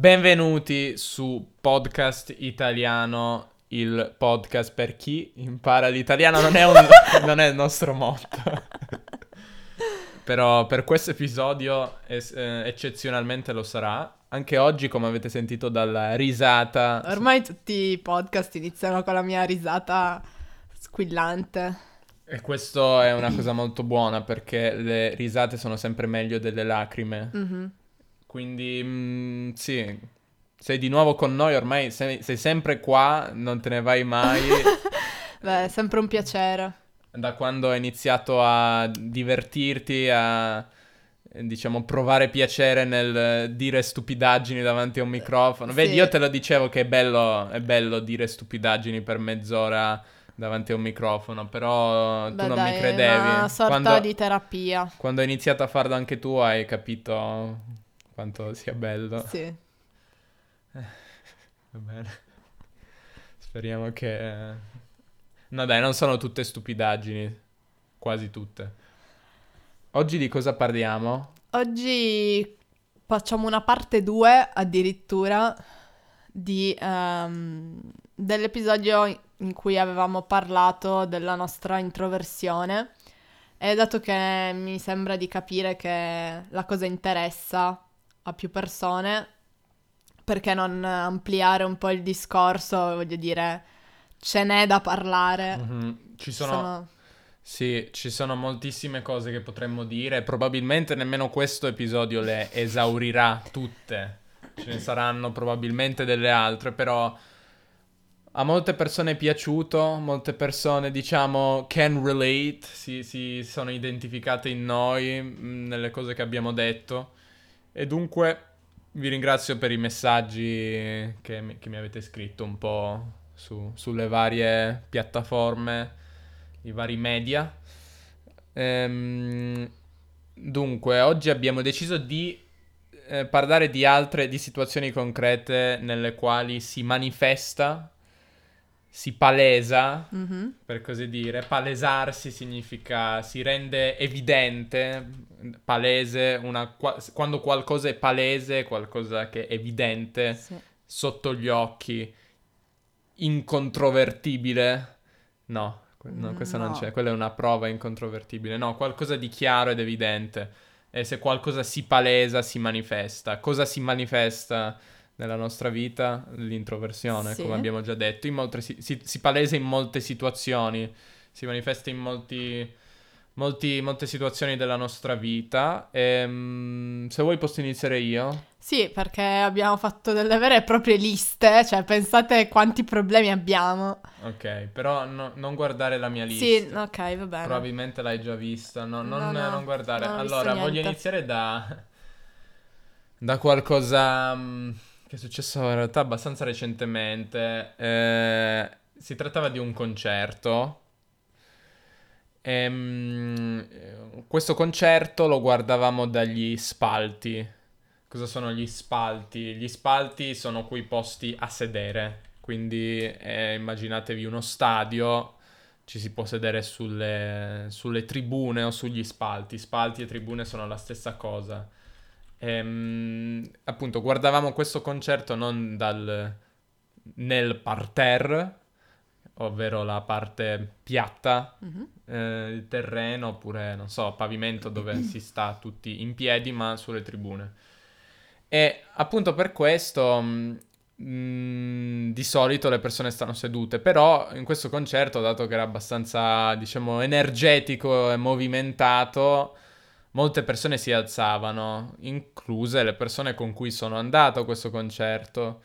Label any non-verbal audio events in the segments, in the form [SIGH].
Benvenuti su Podcast Italiano, il podcast per chi impara l'italiano. Non è, un, [LAUGHS] non è il nostro motto. Però per questo episodio es- eh, eccezionalmente lo sarà. Anche oggi, come avete sentito dalla risata... Ormai tutti i podcast iniziano con la mia risata squillante. E questo è una cosa molto buona perché le risate sono sempre meglio delle lacrime. Mhm. Quindi, mm, sì, sei di nuovo con noi, ormai sei, sei sempre qua, non te ne vai mai. [LAUGHS] Beh, è sempre un piacere. da quando hai iniziato a divertirti, a diciamo provare piacere nel dire stupidaggini davanti a un microfono. Vedi, Sì. io te lo dicevo che è bello, è bello dire stupidaggini per mezz'ora davanti a un microfono, però tu Beh, non dai, mi È credevi. una sorta Quando, di terapia. quando hai iniziato a farlo anche tu hai capito quanto sia bello. Sì. [LAUGHS] Va bene. Speriamo che... No dai, non sono tutte stupidaggini. Quasi tutte. Oggi di cosa parliamo? Oggi facciamo una parte 2 addirittura di, ehm, dell'episodio in cui avevamo parlato della nostra introversione. E dato che mi sembra di capire che la cosa interessa a più persone, perché non ampliare un po' il discorso? Voglio dire, ce n'è da parlare. Mhm. Ci sono... Sì, ci sono moltissime cose che potremmo dire. Probabilmente nemmeno questo episodio le esaurirà tutte. Ce ne saranno probabilmente delle altre, però a molte persone è piaciuto, molte persone diciamo can relate, si, si sono identificate in noi, mh, nelle cose che abbiamo detto. E dunque vi ringrazio per i messaggi che mi, che mi avete scritto un po' su- sulle varie piattaforme, i vari media. Ehm, dunque, oggi abbiamo deciso di eh, parlare di altre, di situazioni concrete nelle quali si manifesta, si palesa, Mhm. per così dire. Palesarsi significa si rende evidente, palese, una, qua- quando qualcosa è palese, qualcosa che è evidente Sì. sotto gli occhi, incontrovertibile. No, no, questa non No. c'è, quella è una prova incontrovertibile. No, qualcosa di chiaro ed evidente. E se qualcosa si palesa, si manifesta. Cosa si manifesta nella nostra vita? L'introversione, Sì. come abbiamo già detto. In molte si, si- si palesa in molte situazioni, si manifesta in molti, molti- molte situazioni della nostra vita. Ehm, se vuoi posso iniziare io. Sì, perché abbiamo fatto delle vere e proprie liste, cioè pensate quanti problemi abbiamo. Ok, però no- non guardare la mia lista. Sì, ok, va bene. Probabilmente l'hai già vista. No, non, No, no, non guardare. allora, voglio iniziare da. da qualcosa. Che è successo in realtà abbastanza recentemente. Eh, si trattava di un concerto. Ehm, eh, questo concerto lo guardavamo dagli spalti. Cosa sono gli spalti? Gli spalti sono quei posti a sedere. Quindi eh, immaginatevi uno stadio ci si può sedere sulle, sulle tribune o sugli spalti. Spalti e tribune sono la stessa cosa. Ehm, appunto, guardavamo questo concerto non dal, nel parterre, ovvero la parte piatta Mhm. eh, il terreno oppure, non so, pavimento dove si sta tutti in piedi, ma sulle tribune. E appunto per questo mh, mh, di solito le persone stanno sedute, però in questo concerto, dato che era abbastanza, diciamo, energetico e movimentato, molte persone si alzavano, incluse le persone con cui sono andato a questo concerto.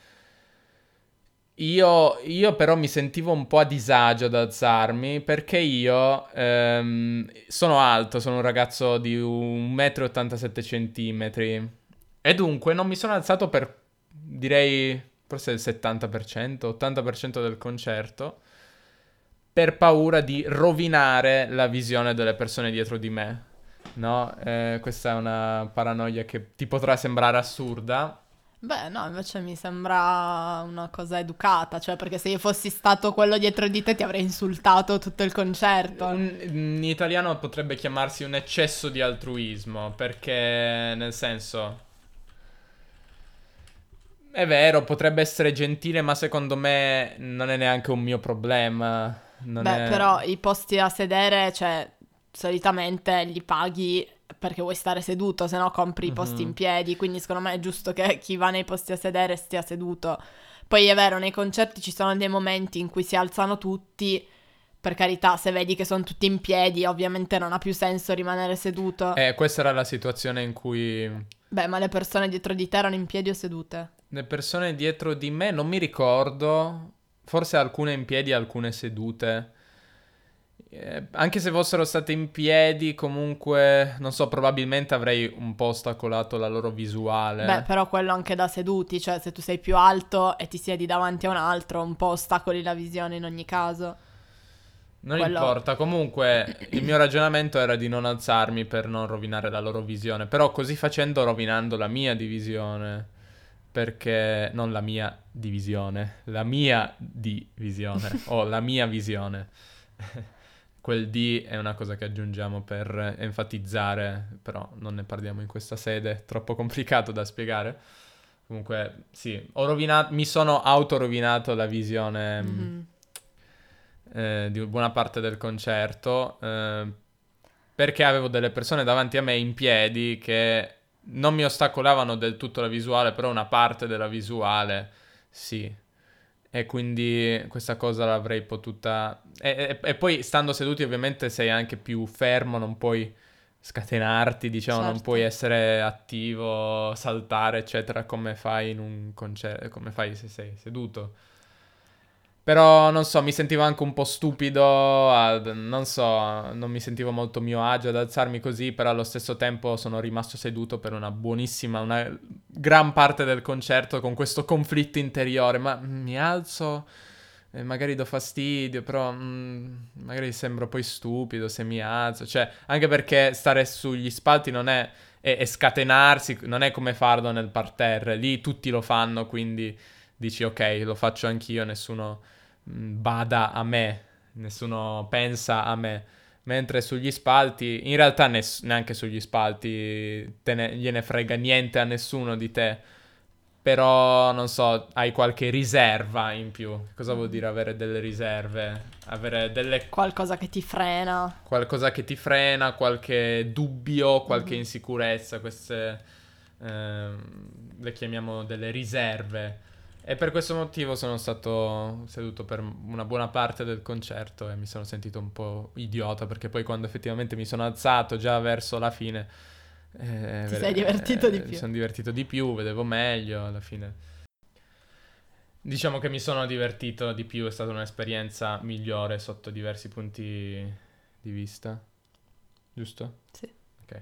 Io, io però mi sentivo un po' a disagio ad alzarmi perché io ehm, sono alto, sono un ragazzo di 1,87 m e dunque non mi sono alzato per direi forse il 70%, 80% del concerto per paura di rovinare la visione delle persone dietro di me. No, Eh, questa è una paranoia che ti potrà sembrare assurda, Beh, no, invece mi sembra una cosa educata, cioè perché se io fossi stato quello dietro di te ti avrei insultato tutto il concerto. In italiano potrebbe chiamarsi un eccesso di altruismo, perché nel senso... È vero, potrebbe essere gentile, ma secondo me non è neanche un mio problema. Non Beh, è... però i posti a sedere, cioè, solitamente li paghi perché vuoi stare seduto, se no compri i posti Mhm. in piedi, quindi secondo me è giusto che chi va nei posti a sedere stia seduto. Poi è vero, nei concerti ci sono dei momenti in cui si alzano tutti, per carità, se vedi che sono tutti in piedi, ovviamente non ha più senso rimanere seduto. Eh, questa era la situazione in cui Beh, ma le persone dietro di te erano in piedi o sedute? le persone dietro di me, non mi ricordo, forse alcune in piedi, alcune sedute. Eh, anche se fossero state in piedi, comunque, non so, probabilmente avrei un po' ostacolato la loro visuale. Beh, però quello anche da seduti, cioè se tu sei più alto e ti siedi davanti a un altro, un po' ostacoli la visione in ogni caso. Non quello- importa, comunque il mio ragionamento era di non alzarmi per non rovinare la loro visione, però così facendo rovinando la mia divisione, perché non la mia divisione, la mia divisione [LAUGHS] o la mia visione. Quel D è una cosa che aggiungiamo per enfatizzare, però non ne parliamo in questa sede, è troppo complicato da spiegare. Comunque, sì, ho rovinato, mi sono autorovinato la visione mm, Mhm. eh, di buona parte del concerto eh, perché avevo delle persone davanti a me in piedi che non mi ostacolavano del tutto la visuale, però una parte della visuale sì. E quindi questa cosa l'avrei potuta... E, e- e poi stando seduti ovviamente sei anche più fermo, non puoi scatenarti, diciamo, non Certo. puoi essere attivo, saltare, eccetera, come fai in un concerto, come fai se sei seduto. Però non so, mi sentivo anche un po' stupido, non so, non mi sentivo molto mio agio ad alzarmi così, però allo stesso tempo sono rimasto seduto per una buonissima, una gran parte del concerto con questo conflitto interiore, ma mi alzo e magari do fastidio, però mm, magari sembro poi stupido se mi alzo, cioè anche perché stare sugli spalti non è e, e scatenarsi, non è come farlo nel parterre, lì tutti lo fanno, quindi dici ok, lo faccio anch'io, nessuno bada a me, nessuno pensa a me. Mentre sugli spalti, in realtà ness- neanche sugli spalti ne- gliene frega niente a nessuno di te. Però, non so, hai qualche riserva in più. Cosa vuol dire avere delle riserve? Avere delle Qualcosa che ti frena. qualcosa che ti frena, qualche dubbio, qualche Mhm. insicurezza, queste ehm, le chiamiamo delle riserve. E per questo motivo sono stato seduto per una buona parte del concerto e mi sono sentito un po' idiota perché poi quando effettivamente mi sono alzato già verso la fine... eh, Ti sei divertito di eh, più. Mi sono divertito di più, vedevo meglio alla fine. Diciamo che mi sono divertito di più, è stata un'esperienza migliore sotto diversi punti di vista. Giusto? Sì. Ok.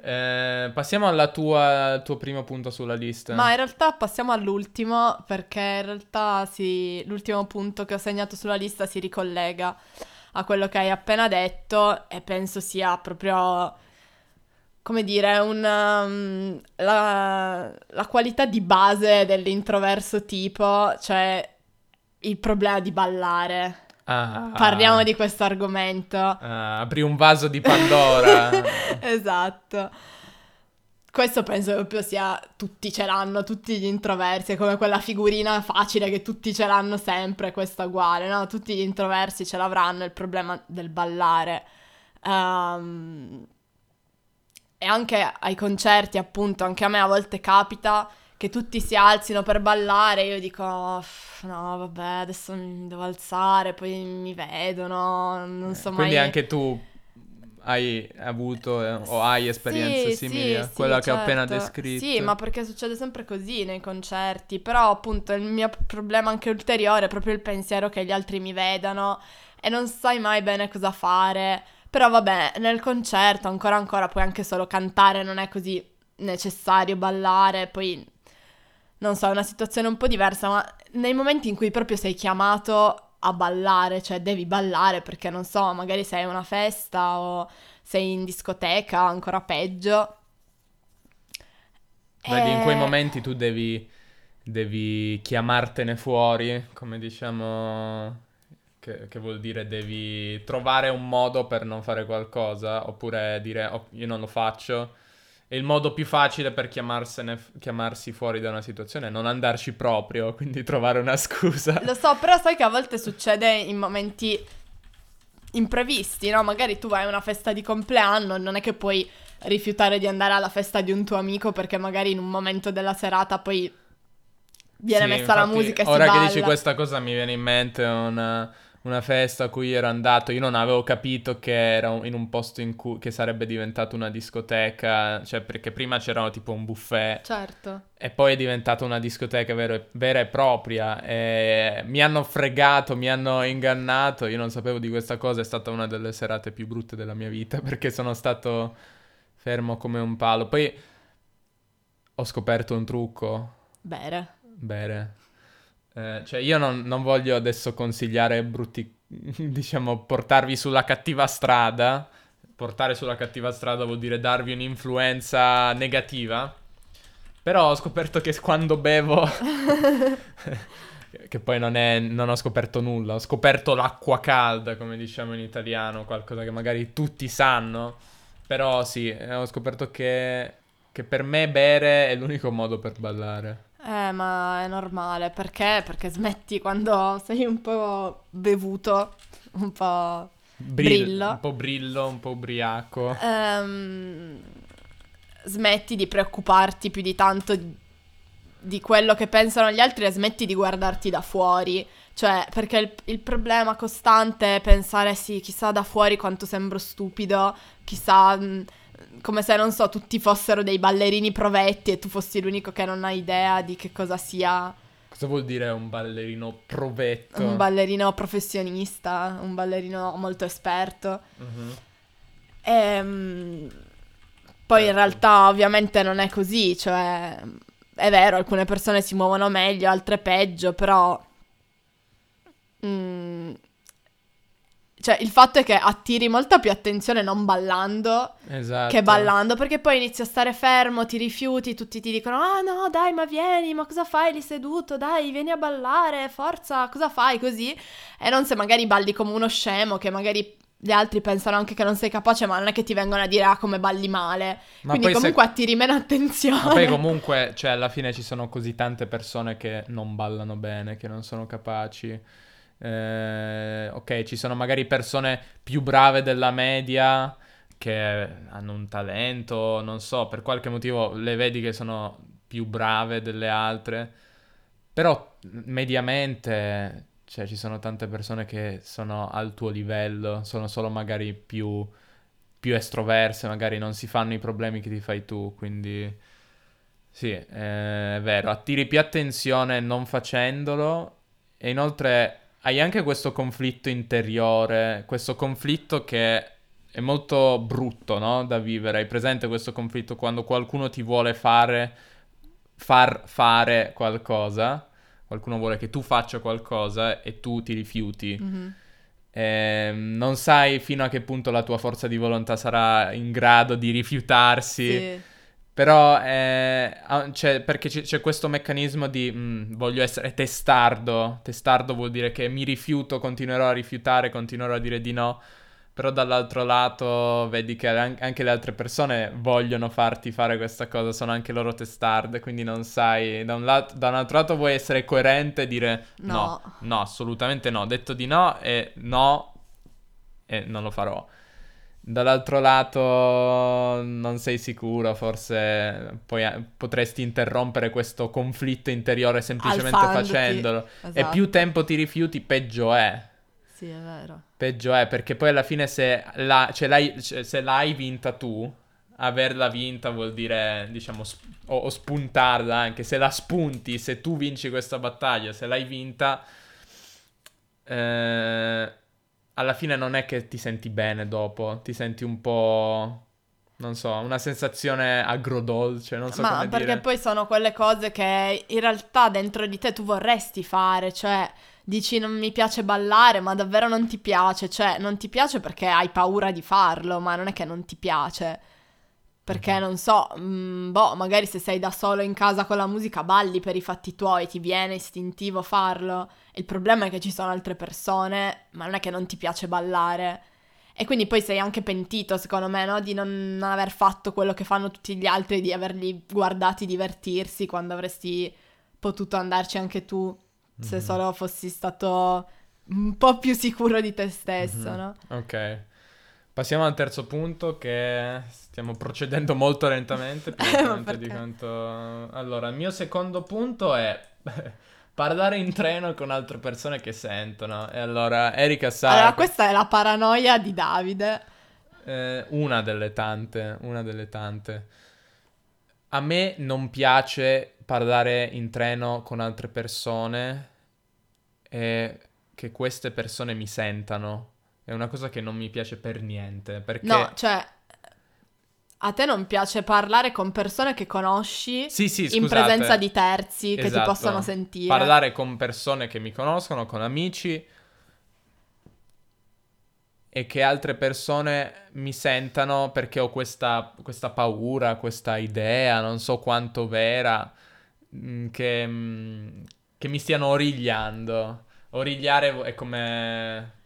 Eh, passiamo tua, al tuo primo punto sulla lista. Ma in realtà passiamo all'ultimo perché in realtà sì, l'ultimo punto che ho segnato sulla lista si ricollega a quello che hai appena detto e penso sia proprio, come dire, un, um, la, la qualità di base dell'introverso tipo, cioè il problema di ballare. Ah, Parliamo di questo argomento. ah, apri un vaso di Pandora. [LAUGHS] esatto. Questo penso proprio sia tutti ce l'hanno, tutti gli introversi, è come quella figurina facile che tutti ce l'hanno sempre, questa uguale, no? Tutti gli introversi ce l'avranno il problema del ballare. Ehm, e anche ai concerti, appunto, anche a me a volte capita che tutti si alzino per ballare, io dico, "Uff, no, vabbè, adesso mi devo alzare, poi mi vedono, non so mai... Quindi anche tu hai avuto eh, o hai esperienze Sì, simili sì, a sì, quella che ho appena certo. descritto. Sì, ma perché succede sempre così nei concerti, però appunto il mio problema anche ulteriore è proprio il pensiero che gli altri mi vedano e non sai mai bene cosa fare. Però vabbè, nel concerto ancora ancora puoi anche solo cantare, non è così necessario ballare, poi non so, è una situazione un po' diversa, ma nei momenti in cui proprio sei chiamato a ballare, cioè devi ballare perché non so, magari sei a una festa o sei in discoteca, ancora peggio. Vedi, in quei Eh, momenti tu devi, devi chiamartene fuori, come diciamo, che, che vuol dire devi trovare un modo per non fare qualcosa, oppure dire "Oh, io non lo faccio è il modo più facile per chiamarsi fuori da una situazione, non andarci proprio, [LAUGHS] quindi trovare una scusa. Lo so, però sai che a volte succede in momenti imprevisti, no? Magari tu vai a una festa di compleanno, non è che puoi rifiutare di andare alla festa di un tuo amico perché magari in un momento della serata poi viene sì, messa infatti, la musica e si ora balla. che dici questa cosa mi viene in mente una una festa a cui ero andato, io non avevo capito che era in un posto in cui che sarebbe diventato una discoteca, cioè perché prima c'era tipo un buffet. Certo. E poi è diventata una discoteca vero, vera e propria. E mi hanno fregato, mi hanno ingannato. Io non sapevo di questa cosa. È stata una delle serate più brutte della mia vita [LAUGHS] perché sono stato fermo come un palo. Poi ho scoperto un trucco. Bere. Bere. Eh, cioè, io non, non, voglio adesso consigliare brutti, [LAUGHS] diciamo, portarvi sulla cattiva strada. Portare sulla cattiva strada vuol dire darvi un'influenza negativa. Però ho scoperto che quando bevo... [LAUGHS] che poi non, è, non ho scoperto nulla. Ho scoperto l'acqua calda, come diciamo in italiano, qualcosa che magari tutti sanno. Però sì, ho scoperto che, che per me bere è l'unico modo per ballare. Eh, ma è normale, perché? Perché smetti quando sei un po' bevuto, un po' Brill, brillo. Un po' brillo, un po' ubriaco. Um, smetti di preoccuparti più di tanto di quello che pensano gli altri e smetti di guardarti da fuori. Cioè, perché il, il, problema costante è pensare, sì, chissà da fuori quanto sembro stupido, chissà... Mh, come se, non so, tutti fossero dei ballerini provetti e tu fossi l'unico che non ha idea di che cosa sia. Cosa vuol dire un ballerino provetto? Un ballerino professionista, un ballerino molto esperto. Uh-huh. E, um, poi certo. in realtà ovviamente non è così, cioè è vero, alcune persone si muovono meglio, altre peggio, però... Mm, cioè, il fatto è che attiri molta più attenzione non ballando esatto. che ballando, perché poi inizi a stare fermo, ti rifiuti, tutti ti dicono: Ah no, dai, ma vieni, ma cosa fai lì seduto? Dai, vieni a ballare, forza, cosa fai così? E non se magari balli come uno scemo, che magari gli altri pensano anche che non sei capace, ma non è che ti vengono a dire ah come balli male. Ma Quindi comunque se... attiri meno attenzione. Ma poi [LAUGHS] comunque, cioè alla fine ci sono così tante persone che non ballano bene, che non sono capaci. Eh, ok, ci sono magari persone più brave della media che hanno un talento, non so, per qualche motivo le vedi che sono più brave delle altre, però mediamente cioè, ci sono tante persone che sono al tuo livello, sono solo magari più, più estroverse, magari non si fanno i problemi che ti fai tu, quindi sì, eh, è vero, attiri più attenzione non facendolo e inoltre hai anche questo conflitto interiore, questo conflitto che è molto brutto, no? Da vivere. Hai presente questo conflitto quando qualcuno ti vuole fare, far fare qualcosa, qualcuno vuole che tu faccia qualcosa e tu ti rifiuti. Mm-hmm. Eh, non sai fino a che punto la tua forza di volontà sarà in grado di rifiutarsi. Sì però eh, c'è, perché c'è, c'è, questo meccanismo di mm, voglio essere testardo. Testardo vuol dire che mi rifiuto, continuerò a rifiutare, continuerò a dire di no. Però dall'altro lato vedi che anche le altre persone vogliono farti fare questa cosa, sono anche loro testarde, quindi non sai. Da un, lato, da un altro lato vuoi essere coerente e dire no. no, no, assolutamente no. Detto di no e no e non lo farò. Dall'altro lato non sei sicuro, forse poi potresti interrompere questo conflitto interiore semplicemente Alzandoti. facendolo. Esatto. E più tempo ti rifiuti, peggio è. Sì, è vero. Peggio è, perché poi alla fine se, la, cioè l'hai, cioè, se l'hai vinta tu, averla vinta vuol dire, diciamo, sp- o, o, spuntarla anche. Se la spunti, se tu vinci questa battaglia, se l'hai vinta... Eh, alla fine non è che ti senti bene dopo, ti senti un po'... Non so, una sensazione agrodolce, non so Ma come perché dire. poi sono quelle cose che in realtà dentro di te tu vorresti fare, cioè dici non mi piace ballare, ma davvero non ti piace, cioè non ti piace perché hai paura di farlo, ma non è che non ti piace. Perché non so, mh, mm, boh, magari se sei da solo in casa con la musica balli per i fatti tuoi, ti viene istintivo farlo. Il problema è che ci sono altre persone, ma non è che non ti piace ballare. E quindi poi sei anche pentito, secondo me, no? Di non, non aver fatto quello che fanno tutti gli altri, di averli guardati divertirsi quando avresti potuto andarci anche tu, se Mhm. solo fossi stato un po' più sicuro di te stesso, Mhm. no? Ok. Passiamo al terzo punto che stiamo procedendo molto lentamente, [LAUGHS] più lentamente di quanto... Allora, il mio secondo punto è [LAUGHS] parlare in treno con altre persone che sentono. E allora, Erika sa... Allora, questa è la paranoia di Davide. Eh, una delle tante, una delle tante. A me non piace parlare in treno con altre persone e che queste persone mi sentano. È una cosa che non mi piace per niente, perché... No, cioè, a te non piace parlare con persone che conosci Sì, sì, in presenza di terzi che ti Esatto. possono sentire. Parlare con persone che mi conoscono, con amici e che altre persone mi sentano perché ho questa, questa paura, questa idea, non so quanto vera, mm, che, mm, che mi stiano origliando. Origliare è come...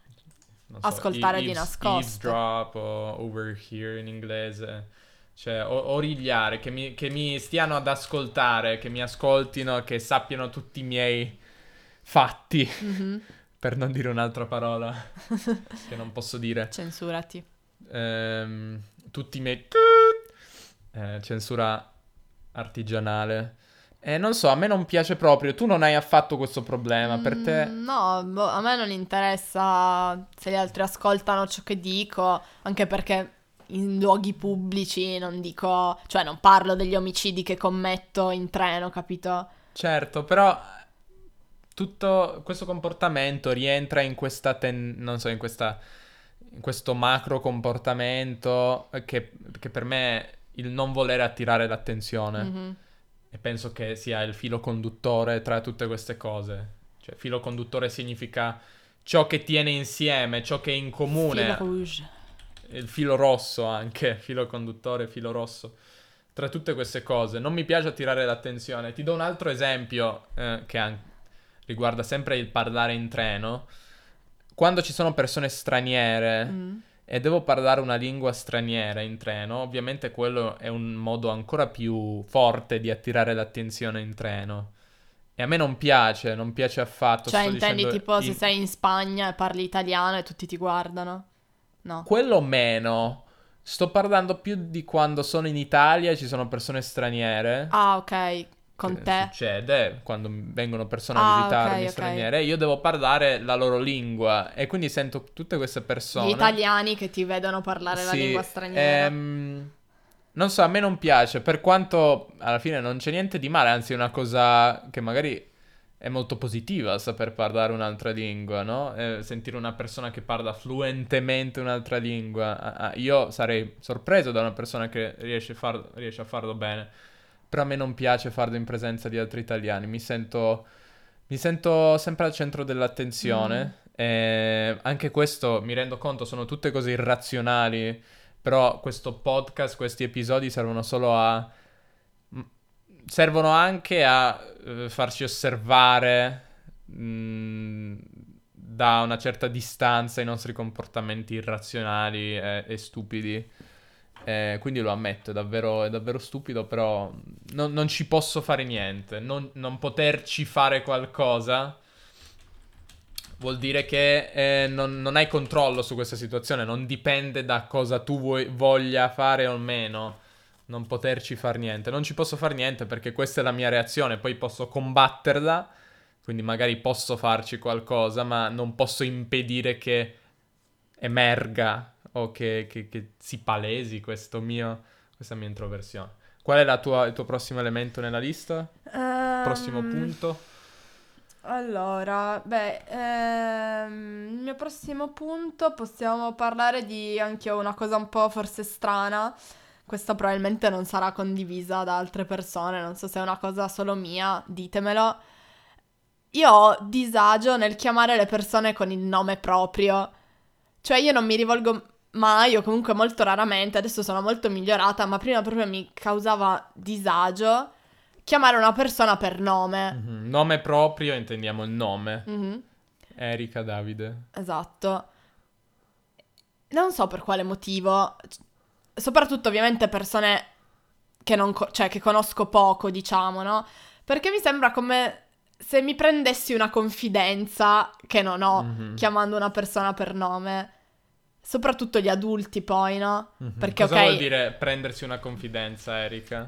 non so, Ascoltare di nascosto. Eavesdrop o overhear in inglese. Cioè, o- origliare, che mi, che mi stiano ad ascoltare, che mi ascoltino, che sappiano tutti i miei fatti, Mhm. [LAUGHS] per non dire un'altra parola [LAUGHS] che non posso dire. Censurati. Ehm, tutti i miei... eh, censura artigianale. E non so, a me non piace proprio. Tu non hai affatto questo problema. Per te... Mm, No, boh, a me non interessa se gli altri ascoltano ciò che dico, anche perché in luoghi pubblici non dico, cioè non parlo degli omicidi che commetto in treno, capito? Certo, però tutto questo comportamento rientra in questa, ten- non so, in questa, in questo macro comportamento che, che per me è il non volere attirare l'attenzione. Mhm. E penso che sia il filo conduttore tra tutte queste cose. Cioè, filo conduttore significa ciò che tiene insieme, ciò che è in comune. Fil rouge. il filo rosso anche, [LAUGHS] filo conduttore, filo rosso. Tra tutte queste cose, non mi piace attirare l'attenzione. Ti do un altro esempio eh, che an- riguarda sempre il parlare in treno. Quando ci sono persone straniere Mm. E devo parlare una lingua straniera in treno, ovviamente quello è un modo ancora più forte di attirare l'attenzione in treno. E a me non piace, non piace affatto. Cioè, sto intendi tipo se in- sei in Spagna e parli italiano e tutti ti guardano? No. Quello meno. Sto parlando più di quando sono in Italia e ci sono persone straniere. Ah, ok, con te. Succede quando vengono persone a Ah, visitarmi ok, ok. straniere. Io devo parlare la loro lingua. E quindi sento tutte queste persone. Gli italiani che ti vedono parlare la Sì, lingua straniera. ehm, non so, a me non piace. Per quanto alla fine non c'è niente di male, anzi, è una cosa che magari è molto positiva saper parlare un'altra lingua, no? Eh, sentire una persona che parla fluentemente un'altra lingua. Ah, ah, io sarei sorpreso da una persona che riesce far- riesce a farlo bene. Però a me non piace farlo in presenza di altri italiani. Mi sento, mi sento sempre al centro dell'attenzione. E anche questo, mi rendo conto, sono tutte cose irrazionali. Però questo podcast, questi episodi servono solo a... servono anche a eh, farci osservare mh, da una certa distanza i nostri comportamenti irrazionali e, e stupidi. Eh, quindi lo ammetto, è davvero, è davvero stupido, però non, non ci posso fare niente. Non, non poterci fare qualcosa vuol dire che eh, non, non hai controllo su questa situazione, non dipende da cosa tu vuoi, voglia fare o meno. Non poterci fare niente. Non ci posso fare niente perché questa è la mia reazione, poi posso combatterla, quindi magari posso farci qualcosa, ma non posso impedire che emerga o che, che- che si palesi questo mio, questa mia introversione. Qual è la tua- il tuo prossimo elemento nella lista? Prossimo Ehm, punto? Allora, beh, ehm, il mio prossimo punto possiamo parlare di anche una cosa un po' forse strana. Questa probabilmente non sarà condivisa da altre persone, non so se è una cosa solo mia, ditemelo. Io ho disagio nel chiamare le persone con il nome proprio. Cioè io non mi rivolgo mai o comunque molto raramente, adesso sono molto migliorata, ma prima proprio mi causava disagio chiamare una persona per nome. Mhm. Nome proprio, intendiamo il nome. Mhm. Erika Davide. Esatto. non so per quale motivo, soprattutto ovviamente persone che, non co- cioè, che conosco poco, diciamo, no? Perché mi sembra come se mi prendessi una confidenza che non ho mm-hmm. chiamando una persona per nome. Soprattutto gli adulti poi, no? Mm-hmm. Perché, Cosa okay, vuol dire prendersi una confidenza, Erika?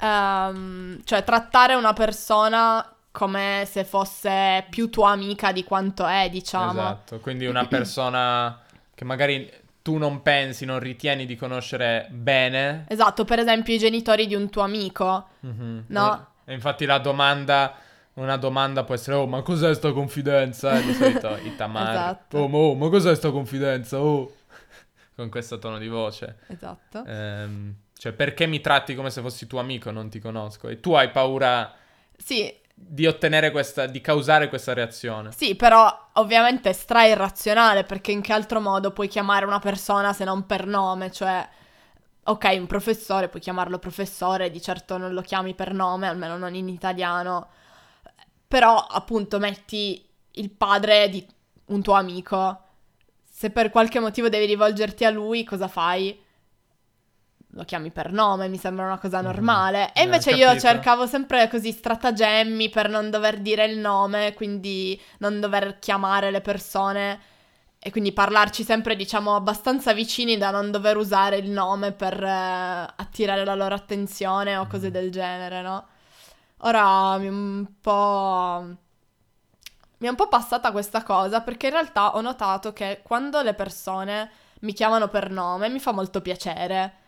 Um, cioè, trattare una persona come se fosse più tua amica di quanto è, diciamo. Esatto, quindi una [CLEARS THROAT] persona che magari tu non pensi, non ritieni di conoscere bene. Esatto, per esempio i genitori di un tuo amico, mm-hmm. no? E, e, infatti la domanda, una domanda può essere, oh ma cos'è sta confidenza? E di solito Itamar, esatto. oh, ma, oh ma cos'è sta confidenza? Oh, con questo tono di voce. Esatto. Ehm, cioè perché mi tratti come se fossi tuo amico, non ti conosco? E tu hai paura... Sì, di ottenere questa, di causare questa reazione. Sì, però ovviamente è stra irrazionale perché in che altro modo puoi chiamare una persona se non per nome, cioè... Ok, un professore, puoi chiamarlo professore, di certo non lo chiami per nome, almeno non in italiano. Però appunto metti il padre di un tuo amico. Se per qualche motivo devi rivolgerti a lui, cosa fai? lo chiami per nome, mi sembra una cosa mhm. normale. Mm, e invece eh, io cercavo sempre così stratagemmi per non dover dire il nome, quindi non dover chiamare le persone e quindi parlarci sempre, diciamo, abbastanza vicini da non dover usare il nome per eh, attirare la loro attenzione o cose mm. del genere, no? Ora mi è un po'... Mi è un po' passata questa cosa perché in realtà ho notato che quando le persone mi chiamano per nome mi fa molto piacere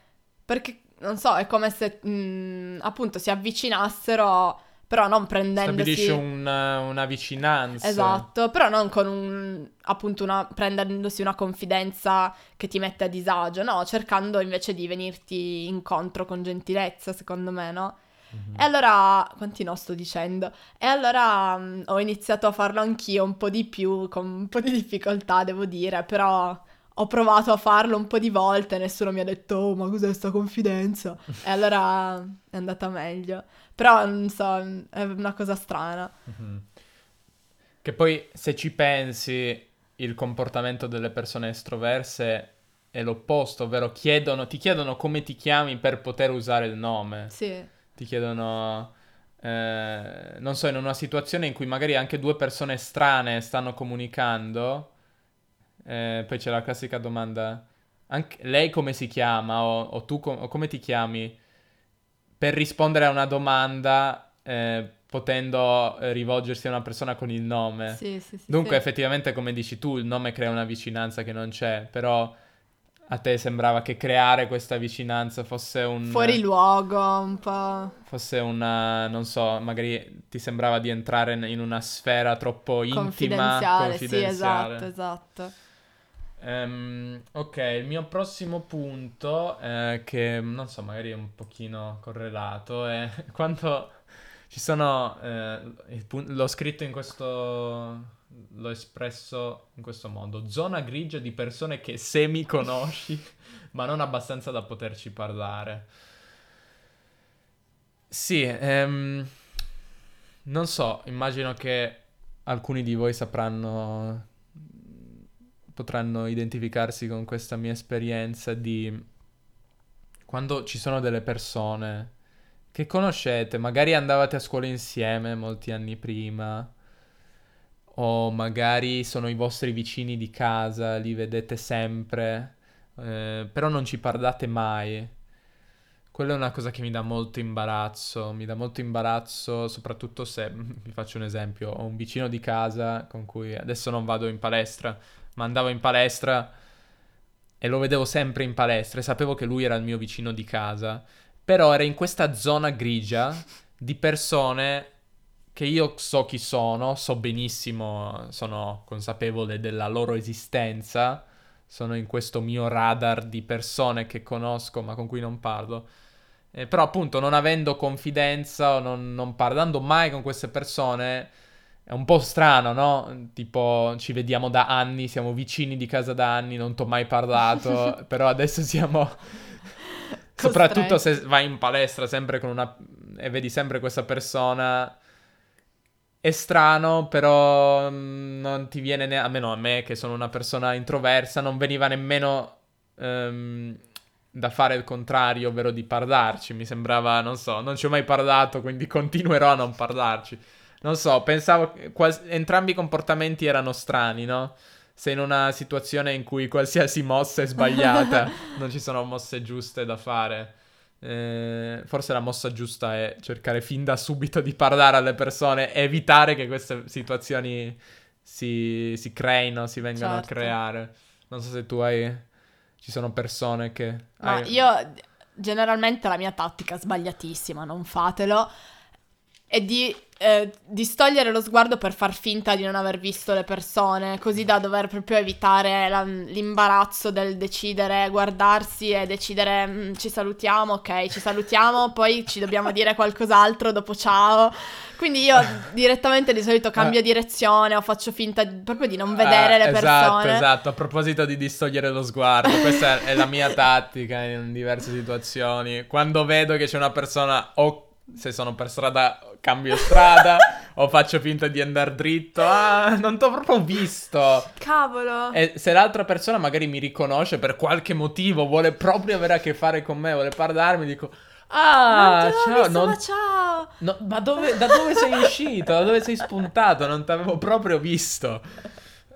perché, non so, è come se mh, mm, appunto si avvicinassero, però non prendendosi... Stabilisce una, una vicinanza. Esatto, però non con un, appunto, una, prendendosi una confidenza che ti mette a disagio, no, cercando invece di venirti incontro con gentilezza, secondo me, no? Mm-hmm. E allora, quanti no sto dicendo? E allora mm, ho iniziato a farlo anch'io un po' di più, con un po' di difficoltà, devo dire, però ho provato a farlo un po' di volte, nessuno mi ha detto, oh, ma cos'è sta confidenza? e allora è andata meglio. Però, non so, è una cosa strana. Mm-hmm. Che poi, se ci pensi, il comportamento delle persone estroverse è l'opposto, ovvero chiedono, ti chiedono come ti chiami per poter usare il nome. Sì. Ti chiedono... Eh, non so, in una situazione in cui magari anche due persone strane stanno comunicando, eh, poi c'è la classica domanda, anche, lei come si chiama o, o tu com- o come ti chiami? Per rispondere a una domanda eh, potendo rivolgersi a una persona con il nome. Sì, sì, sì, Dunque effettivamente come dici tu il nome crea una vicinanza che non c'è, però a te sembrava che creare questa vicinanza fosse un... Fuori luogo, un po'... Fosse una, non so, magari ti sembrava di entrare in una sfera troppo intima, confidenziale. confidenziale. Sì, esatto, esatto. Um, ok, il mio prossimo punto, eh, che non so, magari è un pochino correlato, è [LAUGHS] quando ci sono, eh, pun- l'ho scritto in questo, l'ho espresso in questo modo, zona grigia di persone che semi conosci, [LAUGHS] ma non abbastanza da poterci parlare. Sì, ehm, non so, immagino che alcuni di voi sapranno potranno identificarsi con questa mia esperienza di quando ci sono delle persone che conoscete, magari andavate a scuola insieme molti anni prima, o magari sono i vostri vicini di casa, li vedete sempre, eh, però non ci parlate mai. Quella è una cosa che mi dà molto imbarazzo, mi dà molto imbarazzo soprattutto se, [LAUGHS] vi faccio un esempio, ho un vicino di casa con cui adesso non vado in palestra, ma andavo in palestra e lo vedevo sempre in palestra e sapevo che lui era il mio vicino di casa, però era in questa zona grigia di persone che io so chi sono, so benissimo, sono consapevole della loro esistenza, sono in questo mio radar di persone che conosco ma con cui non parlo. Eh, però appunto non avendo confidenza o non, non parlando mai con queste persone, è un po' strano, no? Tipo, ci vediamo da anni, siamo vicini di casa da anni, non ti ho mai parlato, [LAUGHS] però adesso siamo... Soprattutto se vai in palestra sempre con una... e vedi sempre questa persona è strano, però mm, non ti viene ne- almeno a me che sono una persona introversa, non veniva nemmeno um, da fare il contrario, ovvero di parlarci. Mi sembrava, non so, non ci ho mai parlato, quindi [LAUGHS] continuerò a non parlarci. Non so, pensavo quals- entrambi i comportamenti erano strani, no? Sei in una situazione in cui qualsiasi mossa è sbagliata, [LAUGHS] non ci sono mosse giuste da fare. Eh, forse la mossa giusta è cercare fin da subito di parlare alle persone, evitare che queste situazioni si, si creino, si vengano certo. a creare. Non so se tu hai... Ci sono persone che... Ma hai... io generalmente la mia tattica sbagliatissima, non fatelo, è di eh, distogliere lo sguardo per far finta di non aver visto le persone, così da dover proprio evitare la, l'imbarazzo del decidere, guardarsi e decidere mm, ci salutiamo, ok, ci salutiamo, poi ci dobbiamo dire [LAUGHS] qualcos'altro dopo ciao. Quindi io direttamente di solito cambio eh. direzione o faccio finta proprio di non vedere eh, le esatto, persone. Esatto, esatto. A proposito di distogliere lo sguardo, questa è la mia [LAUGHS] tattica in diverse situazioni. Quando vedo che c'è una persona o se sono per strada cambio strada o faccio finta di andare dritto. Ah, non t'ho proprio visto. Cavolo. E se l'altra persona magari mi riconosce per qualche motivo, vuole proprio avere a che fare con me, vuole parlarmi, dico... Ah, non ciao, non... ciao. No, ma dove, da dove sei uscito? Da dove sei spuntato? Non ti avevo proprio visto.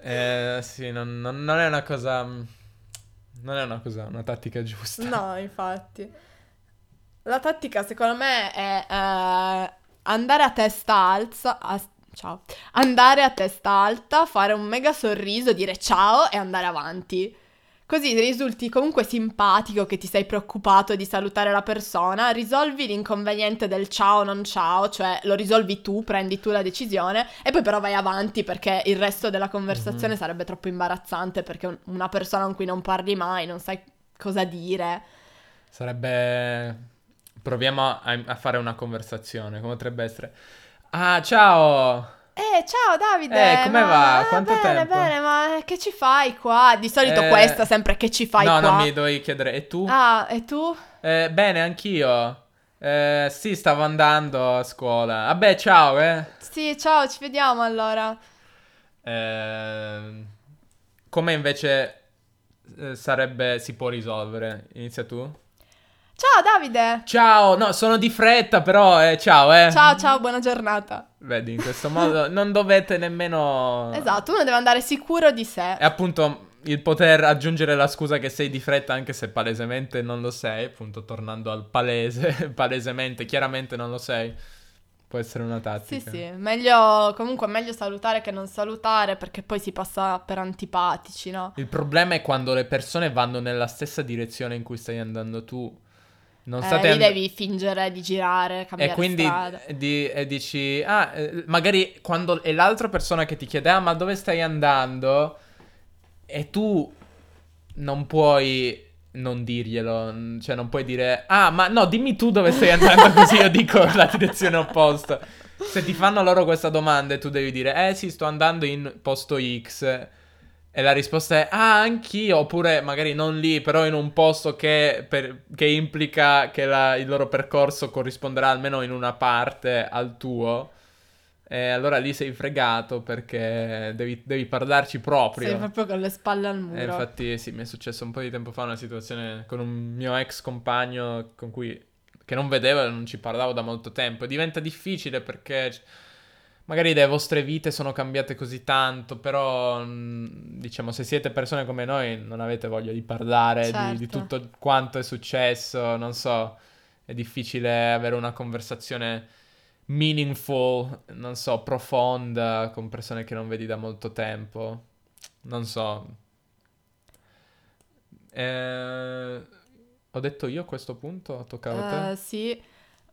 Eh, sì, non, non, non è una cosa... Non è una cosa, una tattica giusta. No, infatti. La tattica secondo me è eh, andare a testa alta, a, ciao, andare a testa alta, fare un mega sorriso, dire ciao e andare avanti. Così risulti comunque simpatico che ti sei preoccupato di salutare la persona, risolvi l'inconveniente del ciao non ciao, cioè lo risolvi tu, prendi tu la decisione e poi però vai avanti perché il resto della conversazione mm-hmm. sarebbe troppo imbarazzante perché una persona con cui non parli mai, non sai cosa dire. Sarebbe Proviamo a, a, fare una conversazione, come potrebbe essere. Ah, ciao! Eh, ciao Davide! Eh, come ma... va? Quanto bene, tempo? Bene, ma che ci fai qua? Di solito eh... questa sempre che ci fai no, qua. No, non mi dovevi chiedere. E tu? Ah, e tu? Eh, bene, anch'io. Eh, sì, stavo andando a scuola. Vabbè, ciao, eh. Sì, ciao, ci vediamo allora. Eh, come invece eh, sarebbe, si può risolvere? Inizia tu? Ciao Davide! Ciao, no, sono di fretta però, eh, ciao eh. Ciao, ciao, buona giornata. Vedi, in questo modo [LAUGHS] non dovete nemmeno... Esatto, uno deve andare sicuro di sé. E appunto il poter aggiungere la scusa che sei di fretta anche se palesemente non lo sei, appunto tornando al palese, [LAUGHS] palesemente, chiaramente non lo sei. Può essere una tattica. Sì, sì, meglio, comunque meglio salutare che non salutare perché poi si passa per antipatici, no? Il problema è quando le persone vanno nella stessa direzione in cui stai andando tu non state eh, and- devi fingere di girare, cambiare E quindi strada. Di, e dici, ah, eh, magari quando è l'altra persona che ti chiede, ah, ma dove stai andando? E tu non puoi non dirglielo, cioè non puoi dire, ah, ma no, dimmi tu dove stai andando [LAUGHS] così io dico la direzione opposta. Se ti fanno loro questa domanda e tu devi dire, eh sì, sto andando in posto X e la risposta è, ah, anch'io, oppure magari non lì, però in un posto che, per, che implica che la, il loro percorso corrisponderà almeno in una parte al tuo. E allora lì sei fregato perché devi, devi parlarci proprio. Sei proprio con le spalle al muro. E infatti sì, mi è successo un po' di tempo fa una situazione con un mio ex compagno con cui, che non vedevo e non ci parlavo da molto tempo. E diventa difficile perché magari le vostre vite sono cambiate così tanto, però mm, diciamo se siete persone come noi non avete voglia di parlare certo. di, di, certo. tutto quanto è successo, non so, è difficile avere una conversazione meaningful, non so, profonda con persone che non vedi da molto tempo. Non so. Eh, ho detto io a questo punto? Toccava a te? Uh, sì.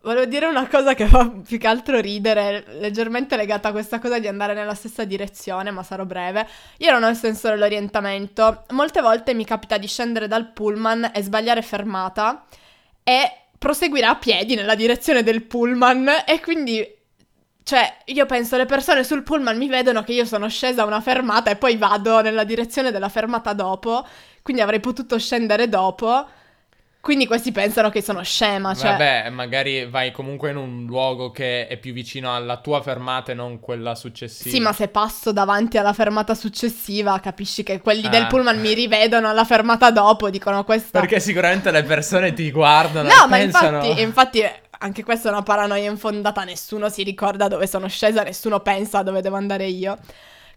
Volevo dire una cosa che fa più che altro ridere, leggermente legata a questa cosa di andare nella stessa direzione, ma sarò breve. Io non ho il senso dell'orientamento. Molte volte mi capita di scendere dal pullman e sbagliare fermata e proseguire a piedi nella direzione del pullman e quindi cioè, io penso le persone sul pullman mi vedono che io sono scesa a una fermata e poi vado nella direzione della fermata dopo, quindi avrei potuto scendere dopo. Quindi questi pensano che sono scema, cioè... Vabbè, magari vai comunque in un luogo che è più vicino alla tua fermata e non quella successiva. Sì, ma se passo davanti alla fermata successiva, capisci che quelli Ah. del pullman mi rivedono alla fermata dopo, dicono questa... Perché sicuramente le persone ti guardano No, e ma pensano... infatti, infatti anche questa è una paranoia infondata, nessuno si ricorda dove sono scesa, nessuno pensa dove devo andare io.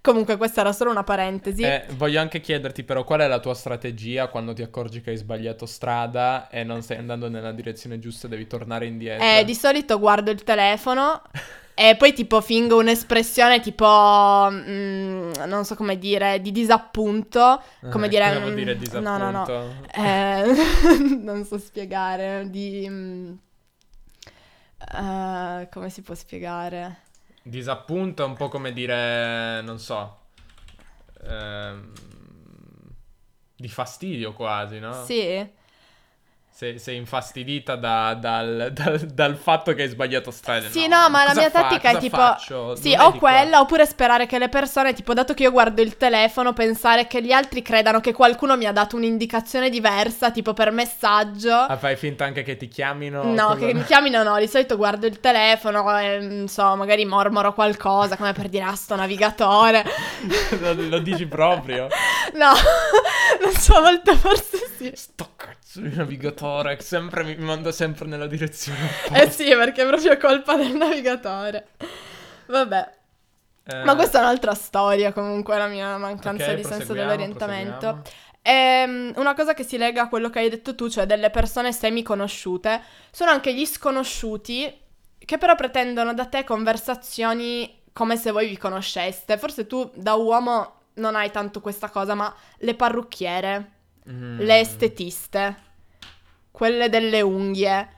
Comunque questa era solo una parentesi. Eh, voglio anche chiederti però qual è la tua strategia quando ti accorgi che hai sbagliato strada e non stai andando nella direzione giusta devi tornare indietro. Eh, di solito guardo il telefono e poi tipo fingo un'espressione tipo, mm, non so come dire, di disappunto, come Eh, dire... Cosa vuol mm, dire No, no, no. disappunto? Eh, [LAUGHS] non so spiegare, di... mm, eh, come si può spiegare? Disappunto è un po' come dire, non so, ehm, di fastidio quasi, no? Sì. Sei, sei infastidita da- dal, dal- dal fatto che hai sbagliato strada. Sì, no, ma la mia fa- tattica è tipo- faccio? Sì, o di qua. quella, oppure sperare che le persone, tipo, dato che io guardo il telefono, pensare che gli altri credano che qualcuno mi ha dato un'indicazione diversa, tipo per messaggio. Ah, fai finta anche che ti chiamino? No, che mi chiamino no, di solito guardo il telefono e, non so, magari mormoro qualcosa, come per dire, ah, sto navigatore. [LAUGHS] lo, lo dici proprio? [LAUGHS] No, [LAUGHS] non so, a volte forse sì. Sto cazzo di navigatore che sempre mi manda sempre nella direzione Eh opposta. sì, perché è proprio colpa del navigatore. Vabbè, Eh, ma questa è un'altra storia comunque, la mia mancanza ok, di senso dell'orientamento. proseguiamo. Ehm, una cosa che si lega a quello che hai detto tu, cioè delle persone semi-conosciute, sono anche gli sconosciuti che però pretendono da te conversazioni come se voi vi conosceste. Forse tu da uomo non hai tanto questa cosa, ma le parrucchiere, Mm. le estetiste, quelle delle unghie.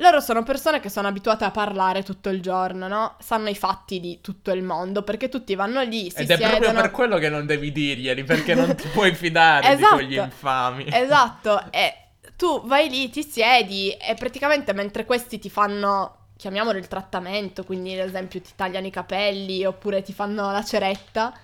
Loro sono persone che sono abituate a parlare tutto il giorno, no? Sanno i fatti di tutto il mondo, perché tutti vanno lì, si Ed è siedono... proprio per quello che non devi dirglieli, perché non ti puoi fidare Esatto. di quegli infami. Esatto, e tu vai lì, ti siedi e praticamente mentre questi ti fanno, chiamiamolo il trattamento, quindi ad esempio ti tagliano i capelli oppure ti fanno la ceretta,